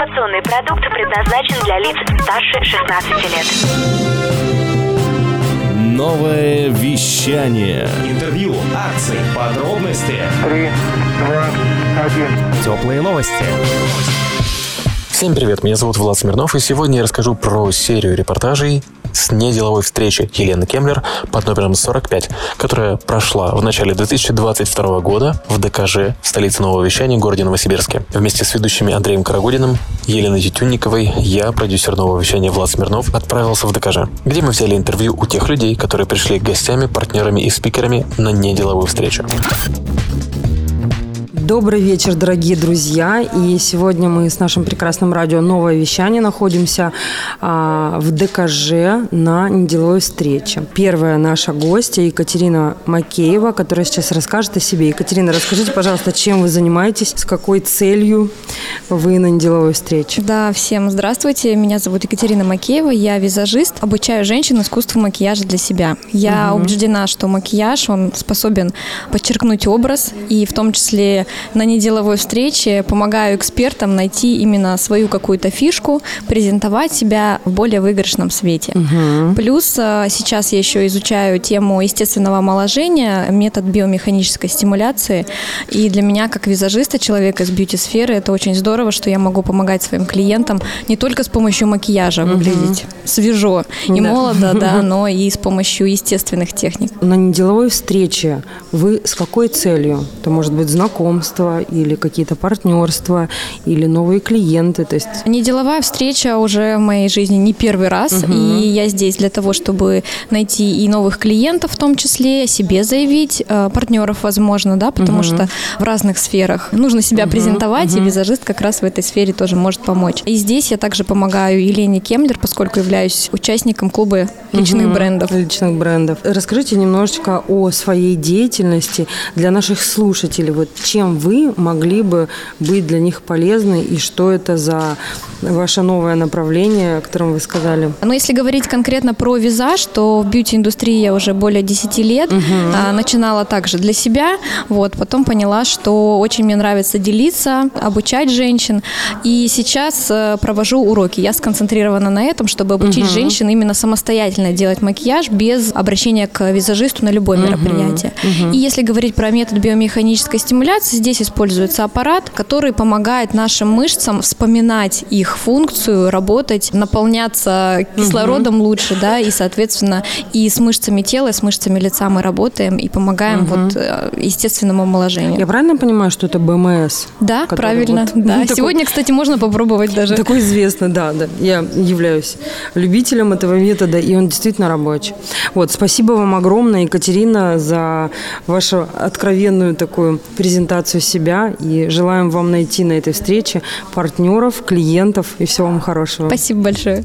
Информационный продукт предназначен для лиц старше 16 лет. Новое вещание. Интервью, акции, подробности. Три, два, один. Теплые новости. Всем привет, меня зовут Влад Смирнов, и сегодня я расскажу про серию репортажей с неделовой встречи Елены Кемлер под номером 45, которая прошла в начале 2022 года в ДКЖ, столице нового вещания, городе Новосибирске. Вместе с ведущими Андреем Карагудиным, Еленой Тютюнниковой, я, продюсер нового вещания Влад Смирнов, отправился в ДКЖ, где мы взяли интервью у тех людей, которые пришли гостями, партнерами и спикерами на неделовую встречу. Добрый вечер, дорогие друзья. И сегодня мы с нашим прекрасным радио «Новое вещание» находимся а, в ДКЖ на неделовой встрече. Первая наша гостья Екатерина Макеева, которая сейчас расскажет о себе. Екатерина, расскажите, пожалуйста, чем вы занимаетесь, с какой целью вы на неделовой встрече? Да, всем здравствуйте. Меня зовут Екатерина Макеева. Я визажист, обучаю женщин искусству макияжа для себя. Я угу. убеждена, что макияж, он способен подчеркнуть образ и в том числе на неделовой встрече помогаю экспертам найти именно свою какую-то фишку, презентовать себя в более выигрышном свете. Угу. Плюс э, сейчас я еще изучаю тему естественного омоложения, метод биомеханической стимуляции. И для меня, как визажиста, человека из бьюти-сферы, это очень здорово, что я могу помогать своим клиентам не только с помощью макияжа угу. выглядеть свежо и да. молодо, да, но и с помощью естественных техник. На неделовой встрече вы с какой целью? Это может быть знакомство, знакомства или какие-то партнерства или новые клиенты. То есть... Неделовая встреча уже в моей жизни не первый раз, угу. и я здесь для того, чтобы найти и новых клиентов в том числе, себе заявить, э, партнеров, возможно, да, потому угу. что в разных сферах нужно себя угу. презентовать, угу. и визажист как раз в этой сфере тоже может помочь. И здесь я также помогаю Елене Кемлер, поскольку являюсь участником клуба личных угу. брендов. Личных брендов. Расскажите немножечко о своей деятельности для наших слушателей. Вот чем вы могли бы быть для них полезны и что это за ваше новое направление, о котором вы сказали? Ну, если говорить конкретно про визаж, то в бьюти-индустрии я уже более 10 лет. Угу. А, начинала также для себя, вот, потом поняла, что очень мне нравится делиться, обучать женщин. И сейчас э, провожу уроки. Я сконцентрирована на этом, чтобы обучить угу. женщин именно самостоятельно делать макияж без обращения к визажисту на любое угу. мероприятие. Угу. И если говорить про метод биомеханической стимуляции, здесь здесь используется аппарат, который помогает нашим мышцам вспоминать их функцию, работать, наполняться кислородом угу. лучше, да, и, соответственно, и с мышцами тела, и с мышцами лица мы работаем и помогаем угу. вот э, естественному омоложению. Я правильно понимаю, что это БМС? Да, правильно. Вот, да. Такой, Сегодня, кстати, можно попробовать даже. Такой известный, да, да. Я являюсь любителем этого метода, и он действительно рабочий. Вот, спасибо вам огромное, Екатерина, за вашу откровенную такую презентацию веру себя и желаем вам найти на этой встрече партнеров, клиентов и всего вам хорошего. Спасибо большое.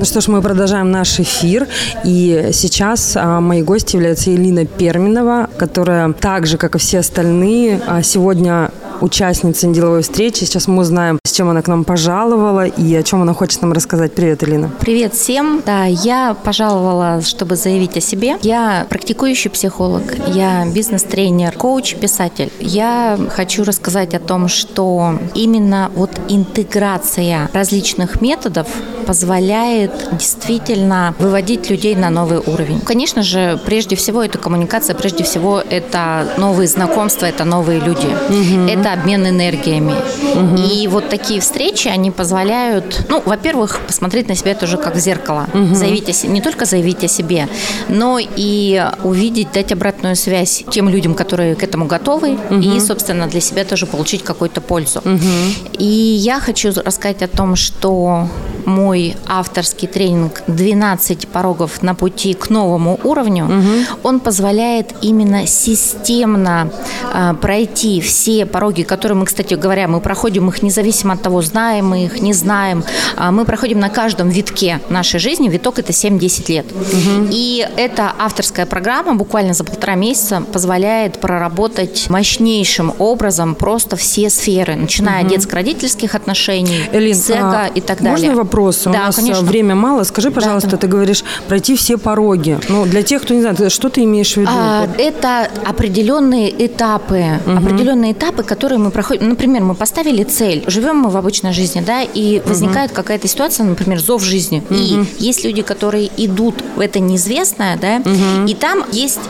Ну что ж, мы продолжаем наш эфир. И сейчас а, моей гостью является Елена Перминова, которая так же, как и все остальные, а, сегодня участница деловой встречи. Сейчас мы узнаем, с чем она к нам пожаловала и о чем она хочет нам рассказать. Привет, Элина. Привет всем. Да, я пожаловала, чтобы заявить о себе. Я практикующий психолог, я бизнес-тренер, коуч, писатель. Я хочу рассказать о том, что именно вот интеграция различных методов позволяет действительно выводить людей на новый уровень. Конечно же, прежде всего это коммуникация, прежде всего это новые знакомства, это новые люди. Угу. Это обмен энергиями. Угу. И вот такие встречи, они позволяют, ну, во-первых, посмотреть на себя тоже как в зеркало. Угу. Заявить о себе, не только заявить о себе, но и увидеть, дать обратную связь тем людям, которые к этому готовы, угу. и, собственно, для себя тоже получить какую-то пользу. Угу. И я хочу рассказать о том, что мой авторский тренинг «12 порогов на пути к новому уровню», угу. он позволяет именно системно э, пройти все пороги, которые мы, кстати говоря, мы проходим их независимо от того, знаем мы их, не знаем. Э, мы проходим на каждом витке нашей жизни. Виток – это 7-10 лет. Угу. И эта авторская программа буквально за полтора месяца позволяет проработать мощнейшим образом просто все сферы, начиная угу. от детско-родительских отношений, Элин, эго а и так далее. Можно вопрос. У Да, нас конечно. время мало. Скажи, пожалуйста, да. ты говоришь пройти все пороги. Ну, для тех, кто не знает, что ты имеешь в виду? А, это определенные этапы, определенные этапы, которые мы проходим. Например, мы поставили цель, живем мы в обычной жизни, да, и возникает какая-то ситуация, например, зов жизни. И есть люди, которые идут в это неизвестное, да, и там есть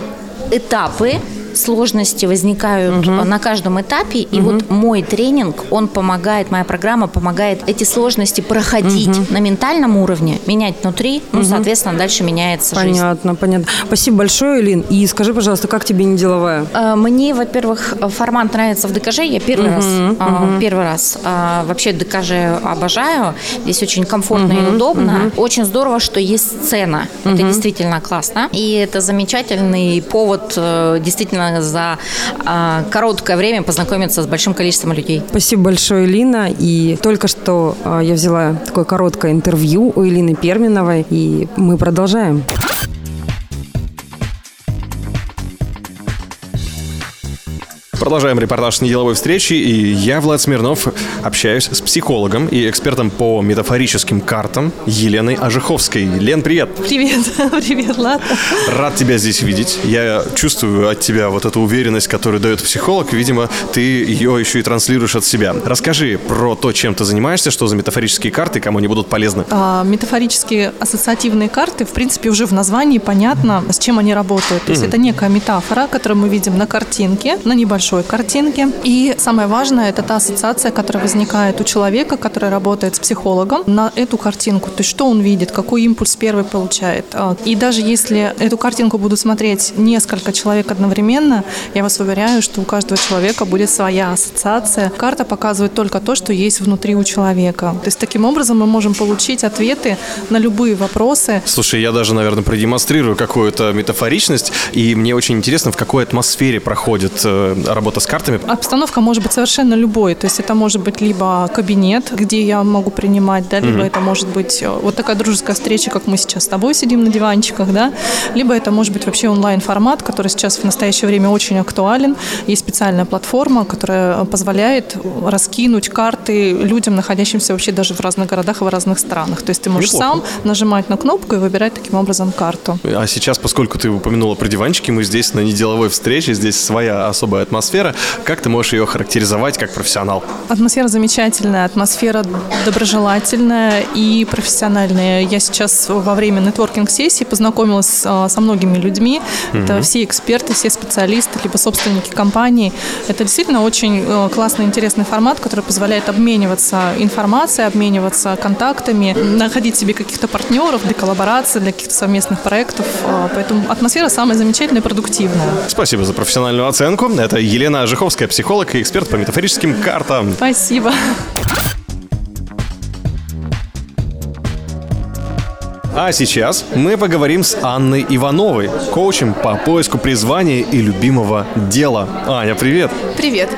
этапы сложности возникают на каждом этапе, и вот мой тренинг, он помогает, моя программа помогает эти сложности проходить на ментальном уровне, менять внутри, ну, соответственно, дальше меняется жизнь. Понятно, понятно. Спасибо большое, Лин. И скажи, пожалуйста, как тебе не деловая? Э, Мне, во-первых, формат нравится в ДКЖ. Я первый раз, а, первый раз вообще ДКЖ обожаю. Здесь очень комфортно и удобно. Очень здорово, что есть сцена. Это действительно классно. И это замечательный повод э, за а, короткое время познакомиться с большим количеством людей. Спасибо большое, Лина. И только что а, я взяла такое короткое интервью у Элины Перминовой, и мы продолжаем. Продолжаем репортаж с неделовой встречи, и я, Влад Смирнов, общаюсь с психологом и экспертом по метафорическим картам Еленой Ожеховской. Лен, привет! Привет, привет, Лата. Рад тебя здесь видеть. Я чувствую от тебя вот эту уверенность, которую дает психолог. Видимо, ты ее еще и транслируешь от себя. Расскажи про то, чем ты занимаешься, что за метафорические карты, кому они будут полезны. А, метафорические ассоциативные карты, в принципе, уже в названии понятно, с чем они работают. То есть это некая метафора, которую мы видим на картинке, на небольшой картинке. И самое важное, это та ассоциация, которая возникает у человека, который работает с психологом, на эту картинку. То есть что он видит, какой импульс первый получает. А, И даже если эту картинку будут смотреть несколько человек одновременно, я вас уверяю, что у каждого человека будет своя ассоциация. Карта показывает только то, что есть внутри у человека. То есть таким образом мы можем получить ответы на любые вопросы. Слушай, я даже, наверное, продемонстрирую какую-то метафоричность, и мне очень интересно, в какой атмосфере проходит э, работа с картами. Обстановка может быть совершенно любой. То есть это может быть либо кабинет, где я могу принимать, да, либо это может быть э, вот такая дружеская встреча, как мы сейчас с тобой сидим на диванчиках, да, либо это может быть вообще онлайн-формат, который сейчас в настоящее время очень актуален. Есть специальная платформа, которая позволяет раскинуть карты людям, находящимся вообще даже в разных городах и в разных странах. То есть ты можешь Неплохо. сам нажимать на кнопку и выбирать таким образом карту. А сейчас, поскольку ты упомянула про диванчики, мы здесь на неделовой встрече, здесь своя особая атмосфера. Как ты можешь ее характеризовать как профессионал? Атмосфера замечательная, атмосфера доброжелательная и профессиональная. Я сейчас во время нетворкинг-сессии познакомилась а, со многими людьми. Это все эксперты, все специалисты, либо собственники компаний. Это действительно очень э, классный, интересный формат, который позволяет обмениваться информацией, обмениваться контактами, находить себе каких-то партнеров для коллаборации, для каких-то совместных проектов. А, Поэтому атмосфера самая замечательная и продуктивная. Спасибо за профессиональную оценку. Это Елена Ожеховская, психолог и эксперт по метафорическим картам. Спасибо. А сейчас мы поговорим с Анной Ивановой, коучем по поиску призвания и любимого дела. Аня, привет! Привет.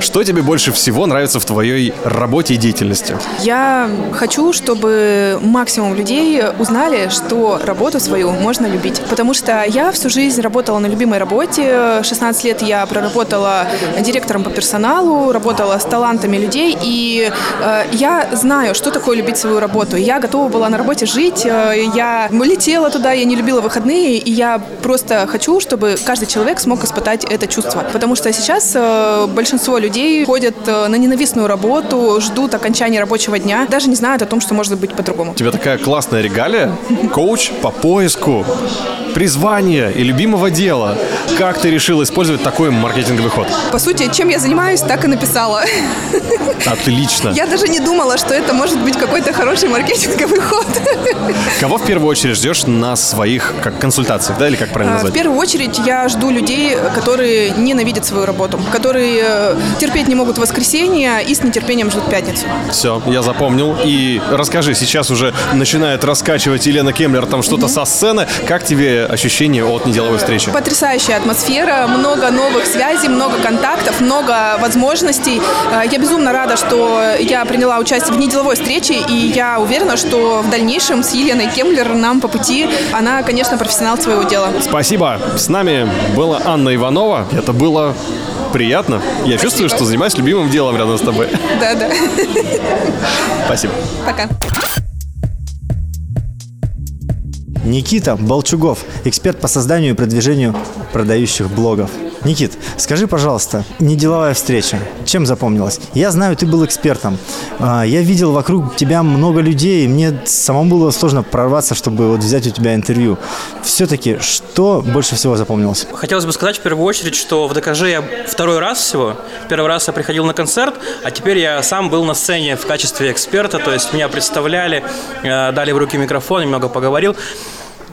Что тебе больше всего нравится в твоей работе и деятельности? Я хочу, чтобы максимум людей узнали, что работу свою можно любить. Потому что я всю жизнь работала на любимой работе. 16 лет я проработала директором по персоналу, работала с талантами людей. И э, я знаю, что такое любить свою работу. Я готова была на работе жить. э, Я летела туда, я не любила выходные. И я просто хочу, чтобы каждый человек смог испытать это чувство. Потому что сейчас э, большинство людей ходят э, на ненавистную работу, ждут окончания рабочего дня, даже не знают о том, что может быть по-другому. У тебя такая классная регалия, коуч по поиску призвания и любимого дела. Как ты решил использовать такой маркетинговый ход? По сути, чем я занимаюсь, так и написала. Отлично. Я даже не думала, что это может быть какой-то хороший маркетинговый ход. Кого в первую очередь ждешь на своих как консультациях, да, или как правильно А, В назвать? первую очередь я жду людей, которые ненавидят свою работу, которые э, терпеть не могут воскресенье и с нетерпением ждут пятницу. Все, я запомнил. И расскажи, сейчас уже начинает раскачивать Елена Кемлер там что-то со сцены. Как тебе ощущение от неделовой встречи? Потрясающая атмосфера, много новых связей, много контактов, много возможностей. Э, Я безумно рада, что я приняла участие в неделовой встрече, и я уверена, что в дальнейшем с Еленой Кемлер нам по пути. Она, конечно, профессионал своего дела. Спасибо. С нами была Анна Иванова. Это было приятно. Я Спасибо. чувствую, что занимаюсь любимым делом рядом с тобой. Да, да. Спасибо. Пока. Никита Болчугов, эксперт по созданию и продвижению продающих блогов. Никит, скажи, пожалуйста, неделовая встреча, чем запомнилась? Я знаю, ты был экспертом. А, Я видел вокруг тебя много людей, мне самому было сложно прорваться, чтобы вот взять у тебя интервью. Все-таки, что больше всего запомнилось? Хотелось бы сказать в первую очередь, что в ДКЖ я второй раз всего. Первый раз я приходил на концерт, а теперь я сам был на сцене в качестве эксперта, то есть меня представляли, э, дали в руки микрофон, немного поговорил.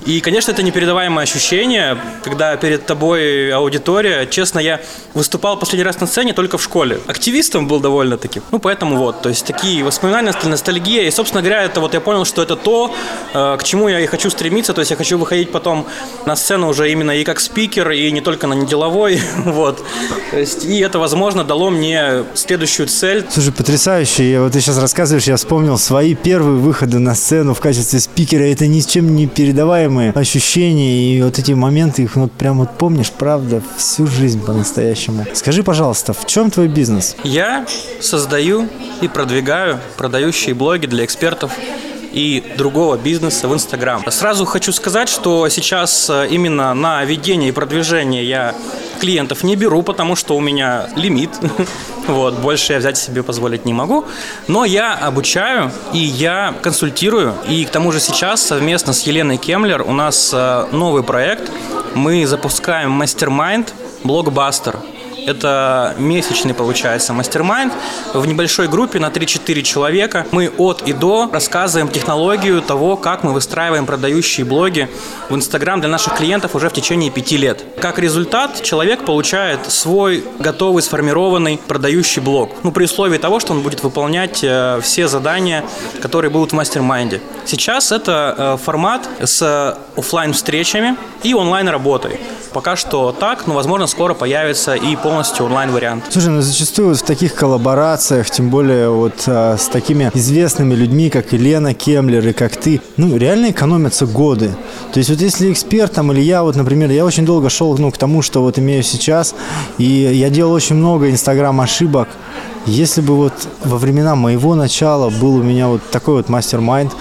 И, конечно, это непередаваемое ощущение, когда перед тобой аудитория. Честно, я выступал последний раз на сцене только в школе. Активистом был довольно-таки. Ну, поэтому вот, то есть такие воспоминания, ностальгия. И, собственно говоря, это вот я понял, что это то, э, к чему я и хочу стремиться. То есть я хочу выходить потом на сцену уже именно и как спикер, и не только на неделовой. Вот. То есть, и это, возможно, дало мне следующую цель. Слушай, потрясающе. Я, вот ты сейчас рассказываешь, я вспомнил свои первые выходы на сцену в качестве спикера. Это ни с чем не передаваемые ощущения. И вот эти моменты, их вот прям вот помнишь, правда, всю жизнь по-настоящему. Скажи, пожалуйста, в чем твой бизнес? Я создаю и продвигаю продающие блоги для экспертов и другого бизнеса в Инстаграм. Сразу хочу сказать, что сейчас э, именно на ведение и продвижение я клиентов не беру, потому что у меня лимит. Вот, больше я взять себе позволить не могу. Но я обучаю и я консультирую. И к тому же сейчас совместно с Еленой Кемлер у нас э, новый проект. Мы запускаем мастер-майнд блокбастер. Это месячный, получается, мастер-майнд в небольшой группе на 3-4 человека. Мы от и до рассказываем технологию того, как мы выстраиваем продающие блоги в Инстаграм для наших клиентов уже в течение 5 лет. Как результат, человек получает свой готовый, сформированный продающий блог. Ну, при условии того, что он будет выполнять э, все задания, которые будут в mastermind-е. Сейчас это э, формат с офлайн встречами и онлайн работой. Пока что так, но, возможно, скоро появится и полностью онлайн-вариант. Слушай, ну зачастую в таких коллаборациях, тем более вот а, с такими известными людьми, как Елена Кемлер и как ты, ну реально экономятся годы. То есть вот если эксперт там или я, вот, например, я очень долго шел ну, к тому, что вот имею сейчас, и я делал очень много инстаграм-ошибок, если бы вот во времена моего начала был у меня вот такой вот мастер-майнд,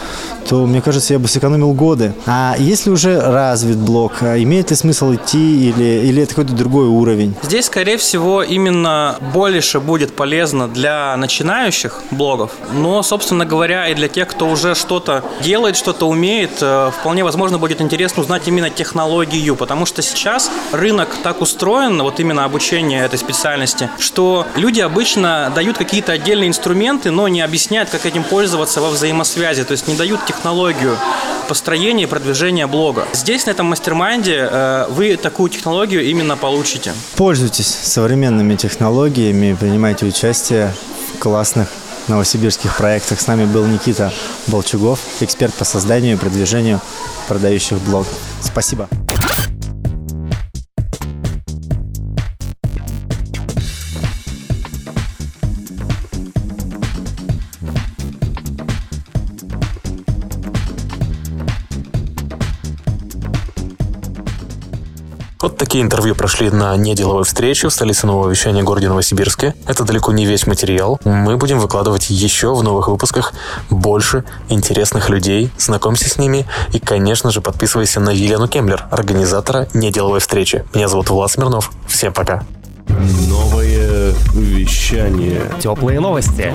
то, мне кажется, я бы сэкономил годы. А если уже развит блог, а имеет ли смысл идти или, или это какой-то другой уровень? Здесь, скорее всего, именно больше будет полезно для начинающих блогов, но, собственно говоря, и для тех, кто уже что-то делает, что-то умеет, э, вполне возможно будет интересно узнать именно технологию, потому что сейчас рынок так устроен, вот именно обучение этой специальности, что люди обычно дают какие-то отдельные инструменты, но не объясняют, как этим пользоваться во взаимосвязи, то есть не дают технологию построения и продвижения блога. Здесь, на этом mastermind-е, э, вы такую технологию именно получите. Пользуйтесь современными технологиями, принимайте участие в классных новосибирских проектах. С нами был Никита Балчугов, эксперт по созданию и продвижению продающих блогов. Спасибо. Вот такие интервью прошли на неделовой встрече в столице нового вещания городе Новосибирске. Это далеко не весь материал. Мы будем выкладывать еще в новых выпусках больше интересных людей. Знакомься с ними и, конечно же, подписывайся на Елену Кемлер, организатора неделовой встречи. Меня зовут Влад Смирнов. Всем пока. Новое вещание. Теплые новости.